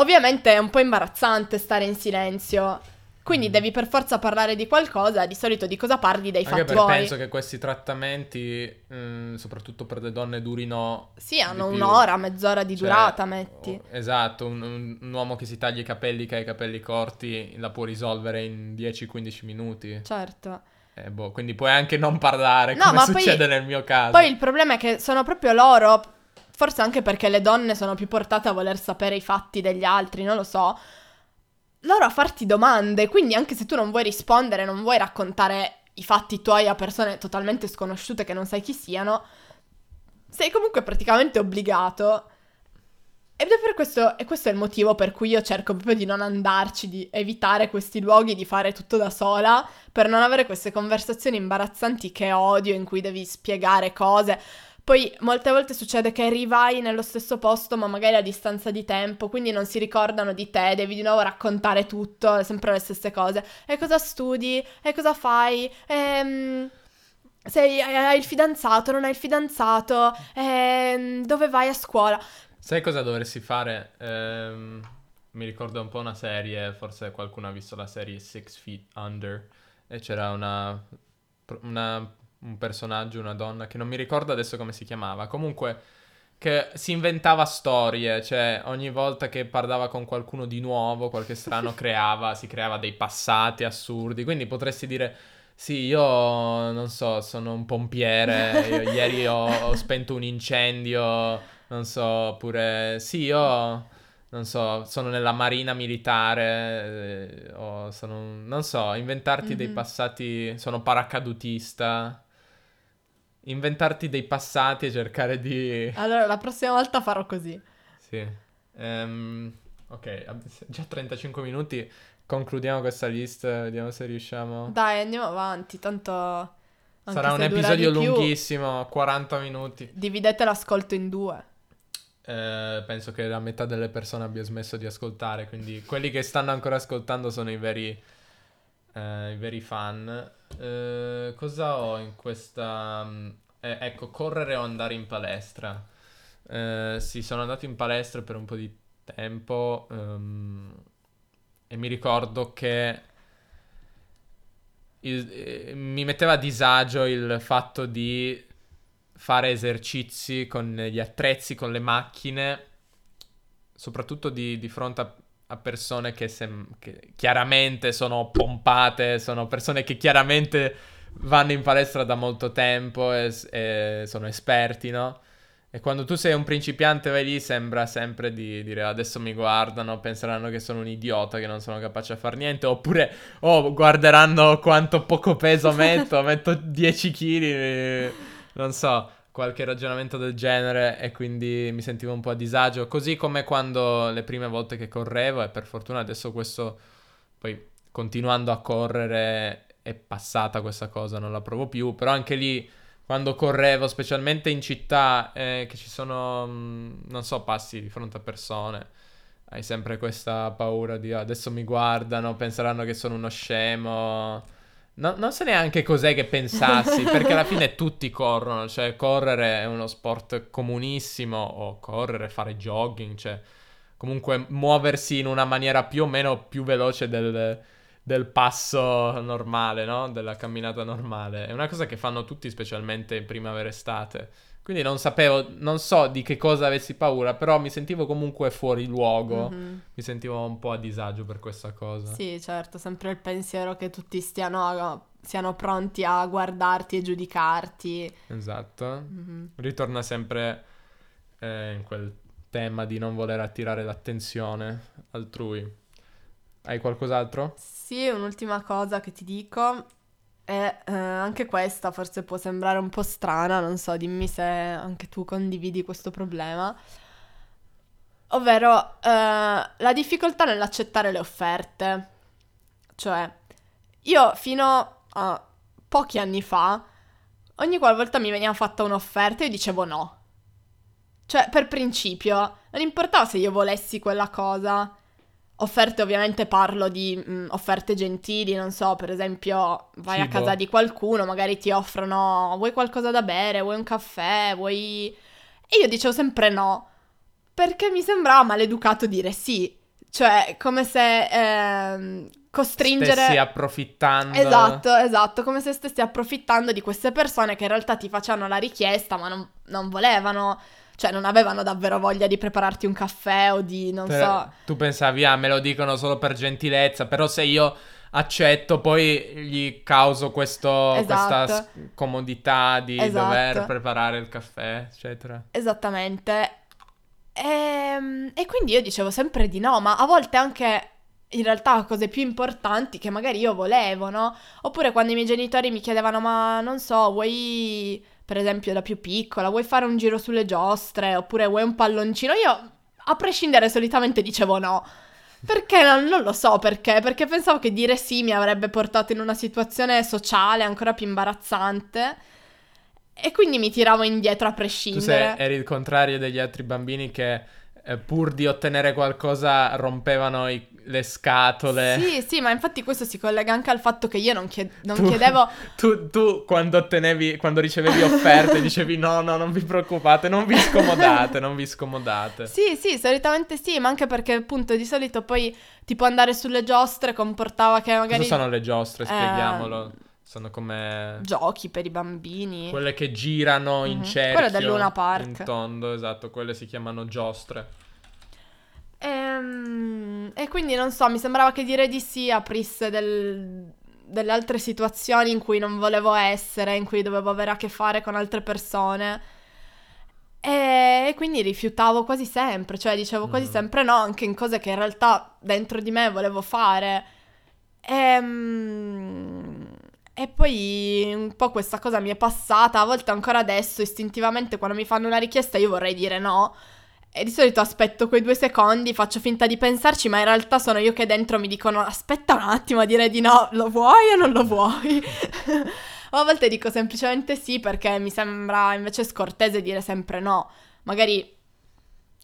ovviamente è un po' imbarazzante stare in silenzio. Quindi Mm. devi per forza parlare di qualcosa, di solito di cosa parli dei Anche fatti perché tuoi. penso che questi trattamenti, mm, soprattutto per le donne, durino Sì, hanno un'ora, mezz'ora di Cioè, durata, metti. oh, Esatto, un, un- un uomo che si taglia i capelli, che ha i capelli corti, la può risolvere in 10-15 minuti. Certo. Eh, boh, quindi puoi anche non parlare, No, come ma [LAUGHS] poi- succede nel mio caso. Poi il problema è che sono proprio loro, forse anche perché le donne sono più portate a voler sapere i fatti degli altri, non lo so. Loro a farti domande, quindi anche se tu non vuoi rispondere, non vuoi raccontare i fatti tuoi a persone totalmente sconosciute che non sai chi siano, sei comunque praticamente obbligato. Ed è per questo, e questo è il motivo per cui io cerco proprio di non andarci, di evitare questi luoghi, di fare tutto da sola, per non avere queste conversazioni imbarazzanti che odio, in cui devi spiegare cose. Poi molte volte succede che rivai nello stesso posto, ma magari a distanza di tempo, quindi non si ricordano di te, devi di nuovo raccontare tutto, sempre le stesse cose. E cosa studi? E cosa fai? Ehm, sei, hai il fidanzato? Non hai il fidanzato? Ehm, dove vai a scuola? Sai cosa dovresti fare? Ehm, mi ricorda un po' una serie, forse qualcuno ha visto la serie Six Feet Under, e c'era una, una- un personaggio, una donna, che non mi ricordo adesso come si chiamava, comunque che si inventava storie, cioè ogni volta che parlava con qualcuno di nuovo, qualche strano [LAUGHS] creava, si creava dei passati assurdi, quindi potresti dire... Sì, io non so, sono un pompiere, io [LAUGHS] ieri ho, ho spento un incendio, non so, oppure sì, io non so, sono nella marina militare, eh, o sono, non so, inventarti dei Mhm. passati, sono paracadutista, inventarti dei passati e cercare di... Allora, la prossima volta farò così. Sì. Ehm, ok, già 35 minuti, concludiamo questa lista, vediamo se riusciamo... Dai, andiamo avanti, tanto... Sarà un episodio di più, lunghissimo, 40 minuti. Dividete l'ascolto in due. Eh, penso che la metà delle persone abbia smesso di ascoltare, quindi quelli che stanno ancora ascoltando sono i veri, eh, i veri fan. Eh, cosa ho in questa... mm, eh, ecco, correre o andare in palestra. Eh, sì, sono andato in palestra per un po' di tempo ehm, e mi ricordo che il, eh, mi metteva a disagio il fatto di fare esercizi con gli attrezzi, con le macchine, soprattutto di, di fronte a, a persone che, sem- che, chiaramente sono pompate, sono persone che chiaramente vanno in palestra da molto tempo e, e sono esperti, no? E quando tu sei un principiante vai lì sembra sempre di dire adesso mi guardano, penseranno che sono un idiota, che non sono capace a fare niente, oppure oh, guarderanno quanto poco peso metto, metto 10 kg, non so, qualche ragionamento del genere e quindi mi sentivo un po' a disagio, così come quando le prime volte che correvo e per fortuna adesso questo poi continuando a correre è passata questa cosa, non la provo più, però anche lì quando correvo, specialmente in città, eh, che ci sono, mm, non so, passi di fronte a persone, hai sempre questa paura di adesso mi guardano, penseranno che sono uno scemo. No, non so neanche cos'è che pensassi, perché alla fine tutti corrono, cioè correre è uno sport comunissimo, o correre, fare jogging, cioè comunque muoversi in una maniera più o meno più veloce del del passo normale, no? Della camminata normale. È una cosa che fanno tutti, specialmente in primavera-estate. Quindi non sapevo, non so di che cosa avessi paura, però mi sentivo comunque fuori luogo, mm-hmm. mi sentivo un po' a disagio per questa cosa. Sì, certo, sempre il pensiero che tutti stiano, siano pronti a guardarti e giudicarti. Esatto, mm-hmm. ritorna sempre eh, in quel tema di non voler attirare l'attenzione altrui. Hai qualcos'altro? Sì, un'ultima cosa che ti dico è eh, anche questa forse può sembrare un po' strana, non so, dimmi se anche tu condividi questo problema. Ovvero eh, la difficoltà nell'accettare le offerte. Cioè, io fino a pochi anni fa, ogni qualvolta mi veniva fatta un'offerta, io dicevo no. Cioè, per principio, non importava se io volessi quella cosa Offerte ovviamente parlo di mh, mm, offerte gentili, non so, per esempio vai Cibo. a casa di qualcuno, magari ti offrono vuoi qualcosa da bere, vuoi un caffè, vuoi... E io dicevo sempre no, perché mi sembrava maleducato dire sì, cioè come se eh, costringere... Stessi approfittando. Esatto, esatto, come se stessi approfittando di queste persone che in realtà ti facevano la richiesta ma non, non volevano cioè, non avevano davvero voglia di prepararti un caffè o di, non per, so... Tu pensavi, ah, me lo dicono solo per gentilezza, però se io accetto, poi gli causo questo, esatto. questa comodità di esatto. dover preparare il caffè, eccetera. Esattamente. E, ehm, e quindi io dicevo sempre di no, ma a volte anche in realtà cose più importanti che magari io volevo, no? Oppure quando i miei genitori mi chiedevano, ma non so, vuoi per esempio da più piccola, vuoi fare un giro sulle giostre oppure vuoi un palloncino? Io a prescindere solitamente dicevo no. Perché non, non, lo so perché, perché pensavo che dire sì mi avrebbe portato in una situazione sociale ancora più imbarazzante e quindi mi tiravo indietro a prescindere. Tu sei, eri il contrario degli altri bambini che pur di ottenere qualcosa rompevano i, le scatole. Sì, sì, ma infatti questo si collega anche al fatto che io non, chied- non tu, chiedevo... [LAUGHS] Tu, tu, quando ottenevi, quando ricevevi offerte [LAUGHS] dicevi no, no, non vi preoccupate, non vi scomodate, non vi scomodate. Sì, sì, solitamente sì, ma anche perché appunto di solito poi tipo andare sulle giostre comportava che magari... Cosa sono le giostre, spieghiamolo. Sono come... Giochi per i bambini. Quelle che girano in mm-hmm. cerchio. Quelle del Luna Park. In tondo, esatto. Quelle si chiamano giostre. Ehm, e quindi non so, mi sembrava che dire di sì aprisse del, delle altre situazioni in cui non volevo essere, in cui dovevo avere a che fare con altre persone. E quindi rifiutavo quasi sempre, cioè dicevo quasi mm. sempre no, anche in cose che in realtà dentro di me volevo fare. Ehm, e poi un po' questa cosa mi è passata, a volte ancora adesso istintivamente quando mi fanno una richiesta io vorrei dire no. E di solito aspetto quei due secondi, faccio finta di pensarci, ma in realtà sono io che dentro mi dicono aspetta un attimo a dire di no, lo vuoi o non lo vuoi? [LAUGHS] o a volte dico semplicemente sì perché mi sembra invece scortese dire sempre no. Magari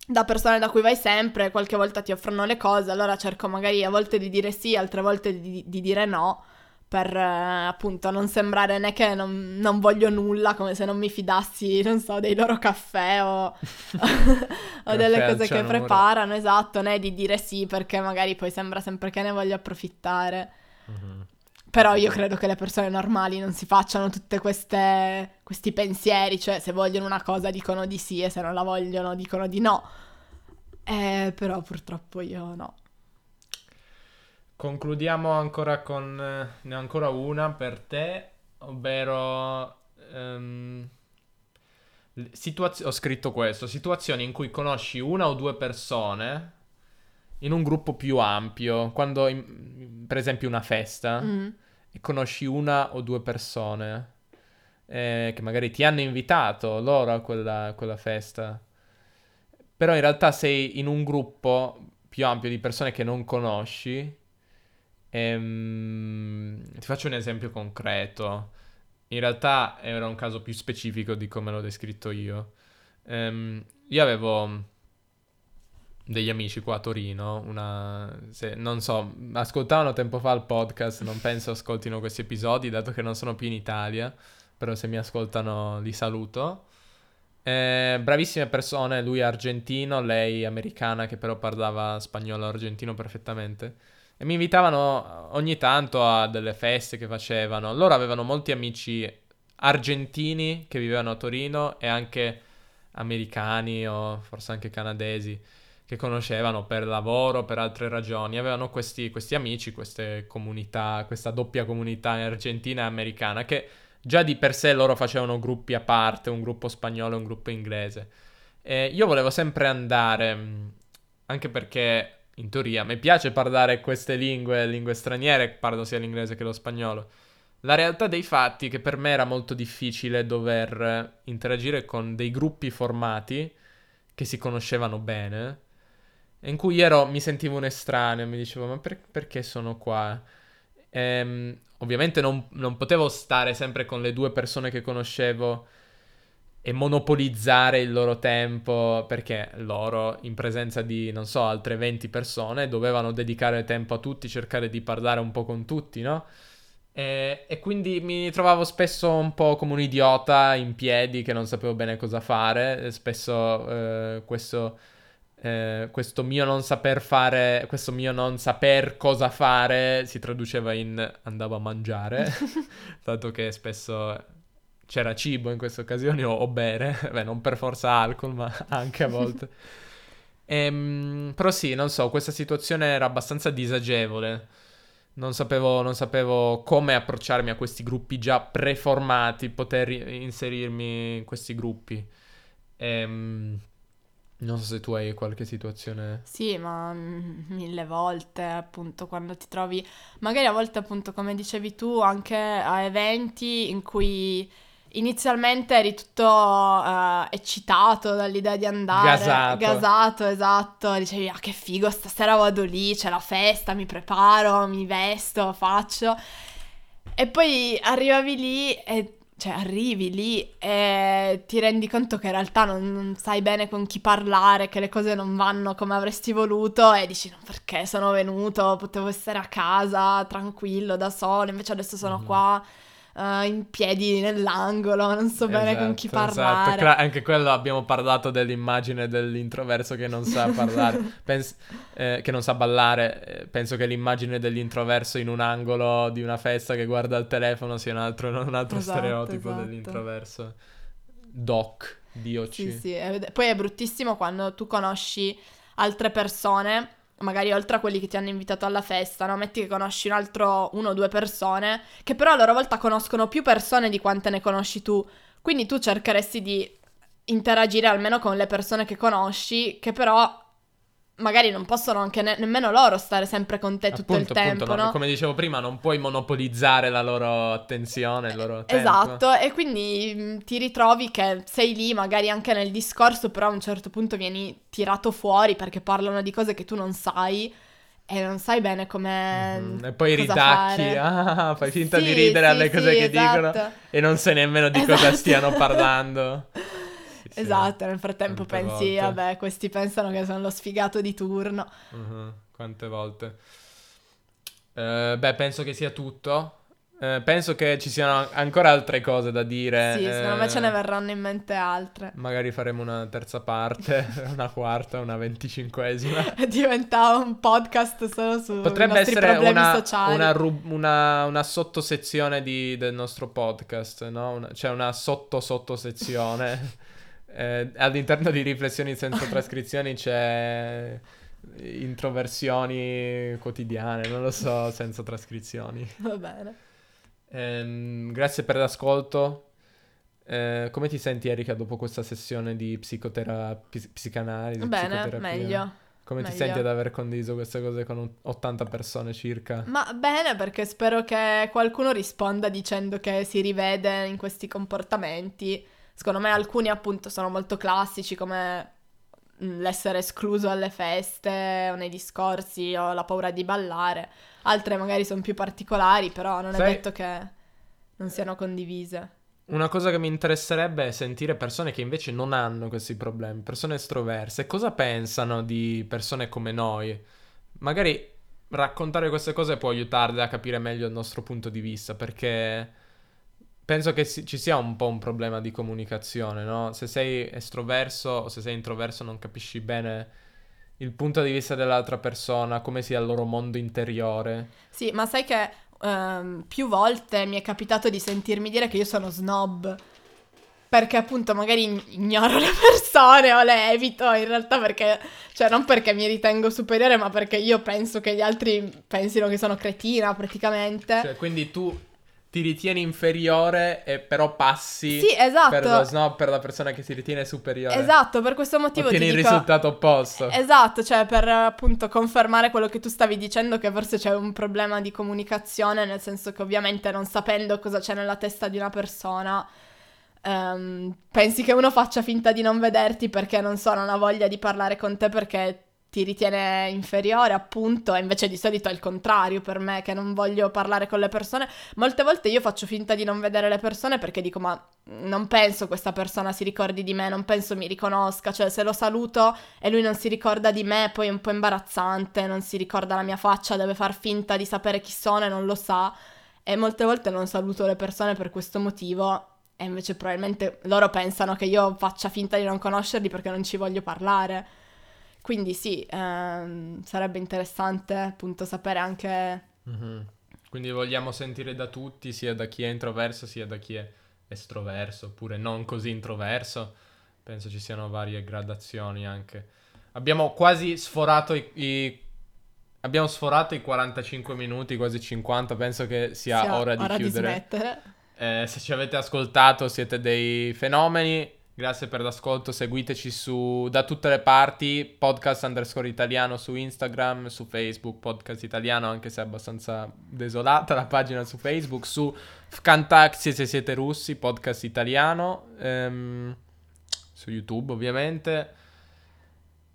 da persone da cui vai sempre, qualche volta ti offrono le cose, allora cerco magari a volte di dire sì, altre volte di, di dire no per eh, appunto non sembrare né che non, non, voglio nulla, come se non mi fidassi, non so, dei loro caffè o, [LAUGHS] o delle cose che preparano, esatto, né di dire sì perché magari poi sembra sempre che ne voglio approfittare. Mm-hmm. Però io credo che le persone normali non si facciano tutti questi pensieri, cioè se vogliono una cosa dicono di sì e se non la vogliono dicono di no. Eh, però purtroppo io no. Concludiamo ancora con... ne ho ancora una per te, ovvero... Um, situaz- ho scritto questo, situazioni in cui conosci una o due persone in un gruppo più ampio, quando in, per esempio una festa mm. e conosci una o due persone eh, che magari ti hanno invitato loro a quella, quella festa, però in realtà sei in un gruppo più ampio di persone che non conosci. Ehm, ti faccio un esempio concreto. In realtà era un caso più specifico di come l'ho descritto io. Ehm, io avevo degli amici qua a Torino, una... Se, non so, ascoltavano tempo fa il podcast, non penso ascoltino questi episodi, dato che non sono più in Italia, però se mi ascoltano li saluto. Eh, bravissime persone, lui argentino, lei americana che però parlava spagnolo argentino perfettamente. E mi invitavano ogni tanto a delle feste che facevano. Loro avevano molti amici argentini che vivevano a Torino e anche americani o forse anche canadesi che conoscevano per lavoro, per altre ragioni. Avevano questi, questi amici, queste comunità, questa doppia comunità argentina e americana che già di per sé loro facevano gruppi a parte, un gruppo spagnolo e un gruppo inglese. E io volevo sempre andare, anche perché in teoria mi piace parlare queste lingue, lingue straniere, parlo sia l'inglese che lo spagnolo. La realtà dei fatti è che per me era molto difficile dover interagire con dei gruppi formati che si conoscevano bene in cui ero, mi sentivo un estraneo, mi dicevo ma per, perché sono qua? Ehm, ovviamente non, non, potevo stare sempre con le due persone che conoscevo e monopolizzare il loro tempo perché loro in presenza di, non so, altre 20 persone dovevano dedicare tempo a tutti, cercare di parlare un po' con tutti, no? E, e, quindi mi trovavo spesso un po' come un idiota in piedi che non sapevo bene cosa fare. Spesso eh, questo eh, questo mio non saper fare, questo mio non saper cosa fare si traduceva in andavo a mangiare, [LAUGHS] dato che spesso c'era cibo in queste occasioni o, o bere, [LAUGHS] beh non per forza alcol ma [LAUGHS] anche a volte. ehm, però sì, non so, questa situazione era abbastanza disagevole. Non sapevo, non sapevo, come approcciarmi a questi gruppi già preformati, poter inserirmi in questi gruppi. Ehm, non so se tu hai qualche situazione. Sì, ma mille volte, appunto, quando ti trovi, magari a volte, appunto, come dicevi tu, anche a eventi in cui inizialmente eri tutto uh, eccitato dall'idea di andare. Gasato. Gasato, esatto. Dicevi, ah, che figo, stasera vado lì, c'è la festa, mi preparo, mi vesto, faccio. E poi arrivavi lì e cioè arrivi lì e ti rendi conto che in realtà non, non, sai bene con chi parlare, che le cose non vanno come avresti voluto e dici no, perché sono venuto, potevo essere a casa tranquillo da solo, invece adesso sono mm. qua uh, in piedi nell'angolo, non so bene esatto, con chi esatto. parlare. Esatto. Cla- anche quello abbiamo parlato dell'immagine dell'introverso che non sa parlare, [LAUGHS] Pens- eh, che non sa ballare. Eh, penso che l'immagine dell'introverso in un angolo di una festa che guarda il telefono sia un altro, un altro esatto, stereotipo esatto. dell'introverso. Doc, DOC. Sì, sì. Poi è bruttissimo quando tu conosci altre persone magari oltre a quelli che ti hanno invitato alla festa, no? Metti che conosci un altro uno o due persone, che però a loro volta conoscono più persone di quante ne conosci tu. Quindi tu cercheresti di interagire almeno con le persone che conosci, che però magari non possono anche ne- nemmeno loro stare sempre con te tutto appunto, il tempo, appunto, no? Come dicevo prima, non puoi monopolizzare la loro attenzione, il loro tempo. Esatto, e quindi mh, mm, ti ritrovi che sei lì magari anche nel discorso, però a un certo punto vieni tirato fuori perché parlano di cose che tu non sai e non sai bene come mm-hmm. E poi ridacchi, ah, fai finta sì, di ridere sì, alle cose sì, che esatto. dicono e non sai nemmeno di esatto. cosa stiano parlando. [LAUGHS] Sì, esatto, nel frattempo pensi, volte. vabbè, questi pensano che sono lo sfigato di turno. Uh-huh. Quante volte. Uh, beh, penso che sia tutto. Eh, penso che ci siano ancora altre cose da dire. Sì, secondo eh, me ce ne verranno in mente altre. Magari faremo una terza parte, [LAUGHS] una quarta, una venticinquesima. [LAUGHS] Diventa un podcast solo su Potrebbe essere problemi una, sociali. una, rub- una, una sottosezione di- del nostro podcast, no? Una- c'è una sotto sottosezione. [LAUGHS] eh, all'interno di riflessioni senza [LAUGHS] trascrizioni c'è introversioni quotidiane, non lo so, senza trascrizioni. Va bene. Ehm, grazie per l'ascolto. Eh, come ti senti Erika dopo questa sessione di psicoterapia, psicanalisi? Bene, meglio. Come ti meglio. senti ad aver condiviso queste cose con un- 80 persone circa? Ma bene, perché spero che qualcuno risponda dicendo che si rivede in questi comportamenti. Secondo me alcuni appunto sono molto classici come mm, l'essere escluso alle feste o nei discorsi o la paura di ballare. Altre magari sono più particolari, però non è Sai- detto che non siano condivise. Una cosa che mi interesserebbe è sentire persone che invece non hanno questi problemi, persone estroverse. Cosa pensano di persone come noi? Magari raccontare queste cose può aiutarle a capire meglio il nostro punto di vista, perché penso che si- ci sia un po' un problema di comunicazione, no? Se sei estroverso o se sei introverso non capisci bene il punto di vista dell'altra persona, come sia il loro mondo interiore. Sì, ma sai che ehm, più volte mi è capitato di sentirmi dire che io sono snob. Perché appunto magari ign- ignoro [LAUGHS] le persone o le evito in realtà perché, cioè non perché mi ritengo superiore, ma perché io penso che gli altri pensino che sono cretina praticamente. Cioè, quindi tu ti ritieni inferiore e però passi sì, esatto. per lo snob per la persona che si ritiene superiore. Esatto, per questo motivo Ottieni ti il dico... risultato opposto. Esatto, cioè per appunto confermare quello che tu stavi dicendo, che forse c'è un problema di comunicazione, nel senso che ovviamente non sapendo cosa c'è nella testa di una persona, ehm, pensi che uno faccia finta di non vederti perché non so, non ha voglia di parlare con te perché ti ritiene inferiore, appunto, e invece di solito è il contrario per me, che non voglio parlare con le persone. Molte volte io faccio finta di non vedere le persone perché dico, ma non penso questa persona si ricordi di me, non penso mi riconosca, cioè se lo saluto e lui non si ricorda di me, poi è un po' imbarazzante, non si ricorda la mia faccia, deve far finta di sapere chi sono e non lo sa. E molte volte non saluto le persone per questo motivo. E invece probabilmente loro pensano che io faccia finta di non conoscerli perché non ci voglio parlare. Quindi sì, ehm, sarebbe interessante appunto sapere anche... Mhm. Quindi vogliamo sentire da tutti, sia da chi è introverso, sia da chi è estroverso, oppure non così introverso. Penso ci siano varie gradazioni anche. Abbiamo quasi sforato i, i- Abbiamo sforato i 45 minuti, quasi 50. Penso che sia, sia ora di chiudere. smettere. Eh, se ci avete ascoltato siete dei fenomeni. Grazie per l'ascolto, seguiteci su da tutte le parti, podcast underscore italiano su Instagram, su Facebook, podcast italiano, anche se è abbastanza desolata la pagina su Facebook, su Fkantaxi se siete russi, podcast italiano, ehm, su YouTube ovviamente.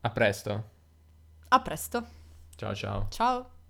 A presto, A presto. ciao ciao. Ciao.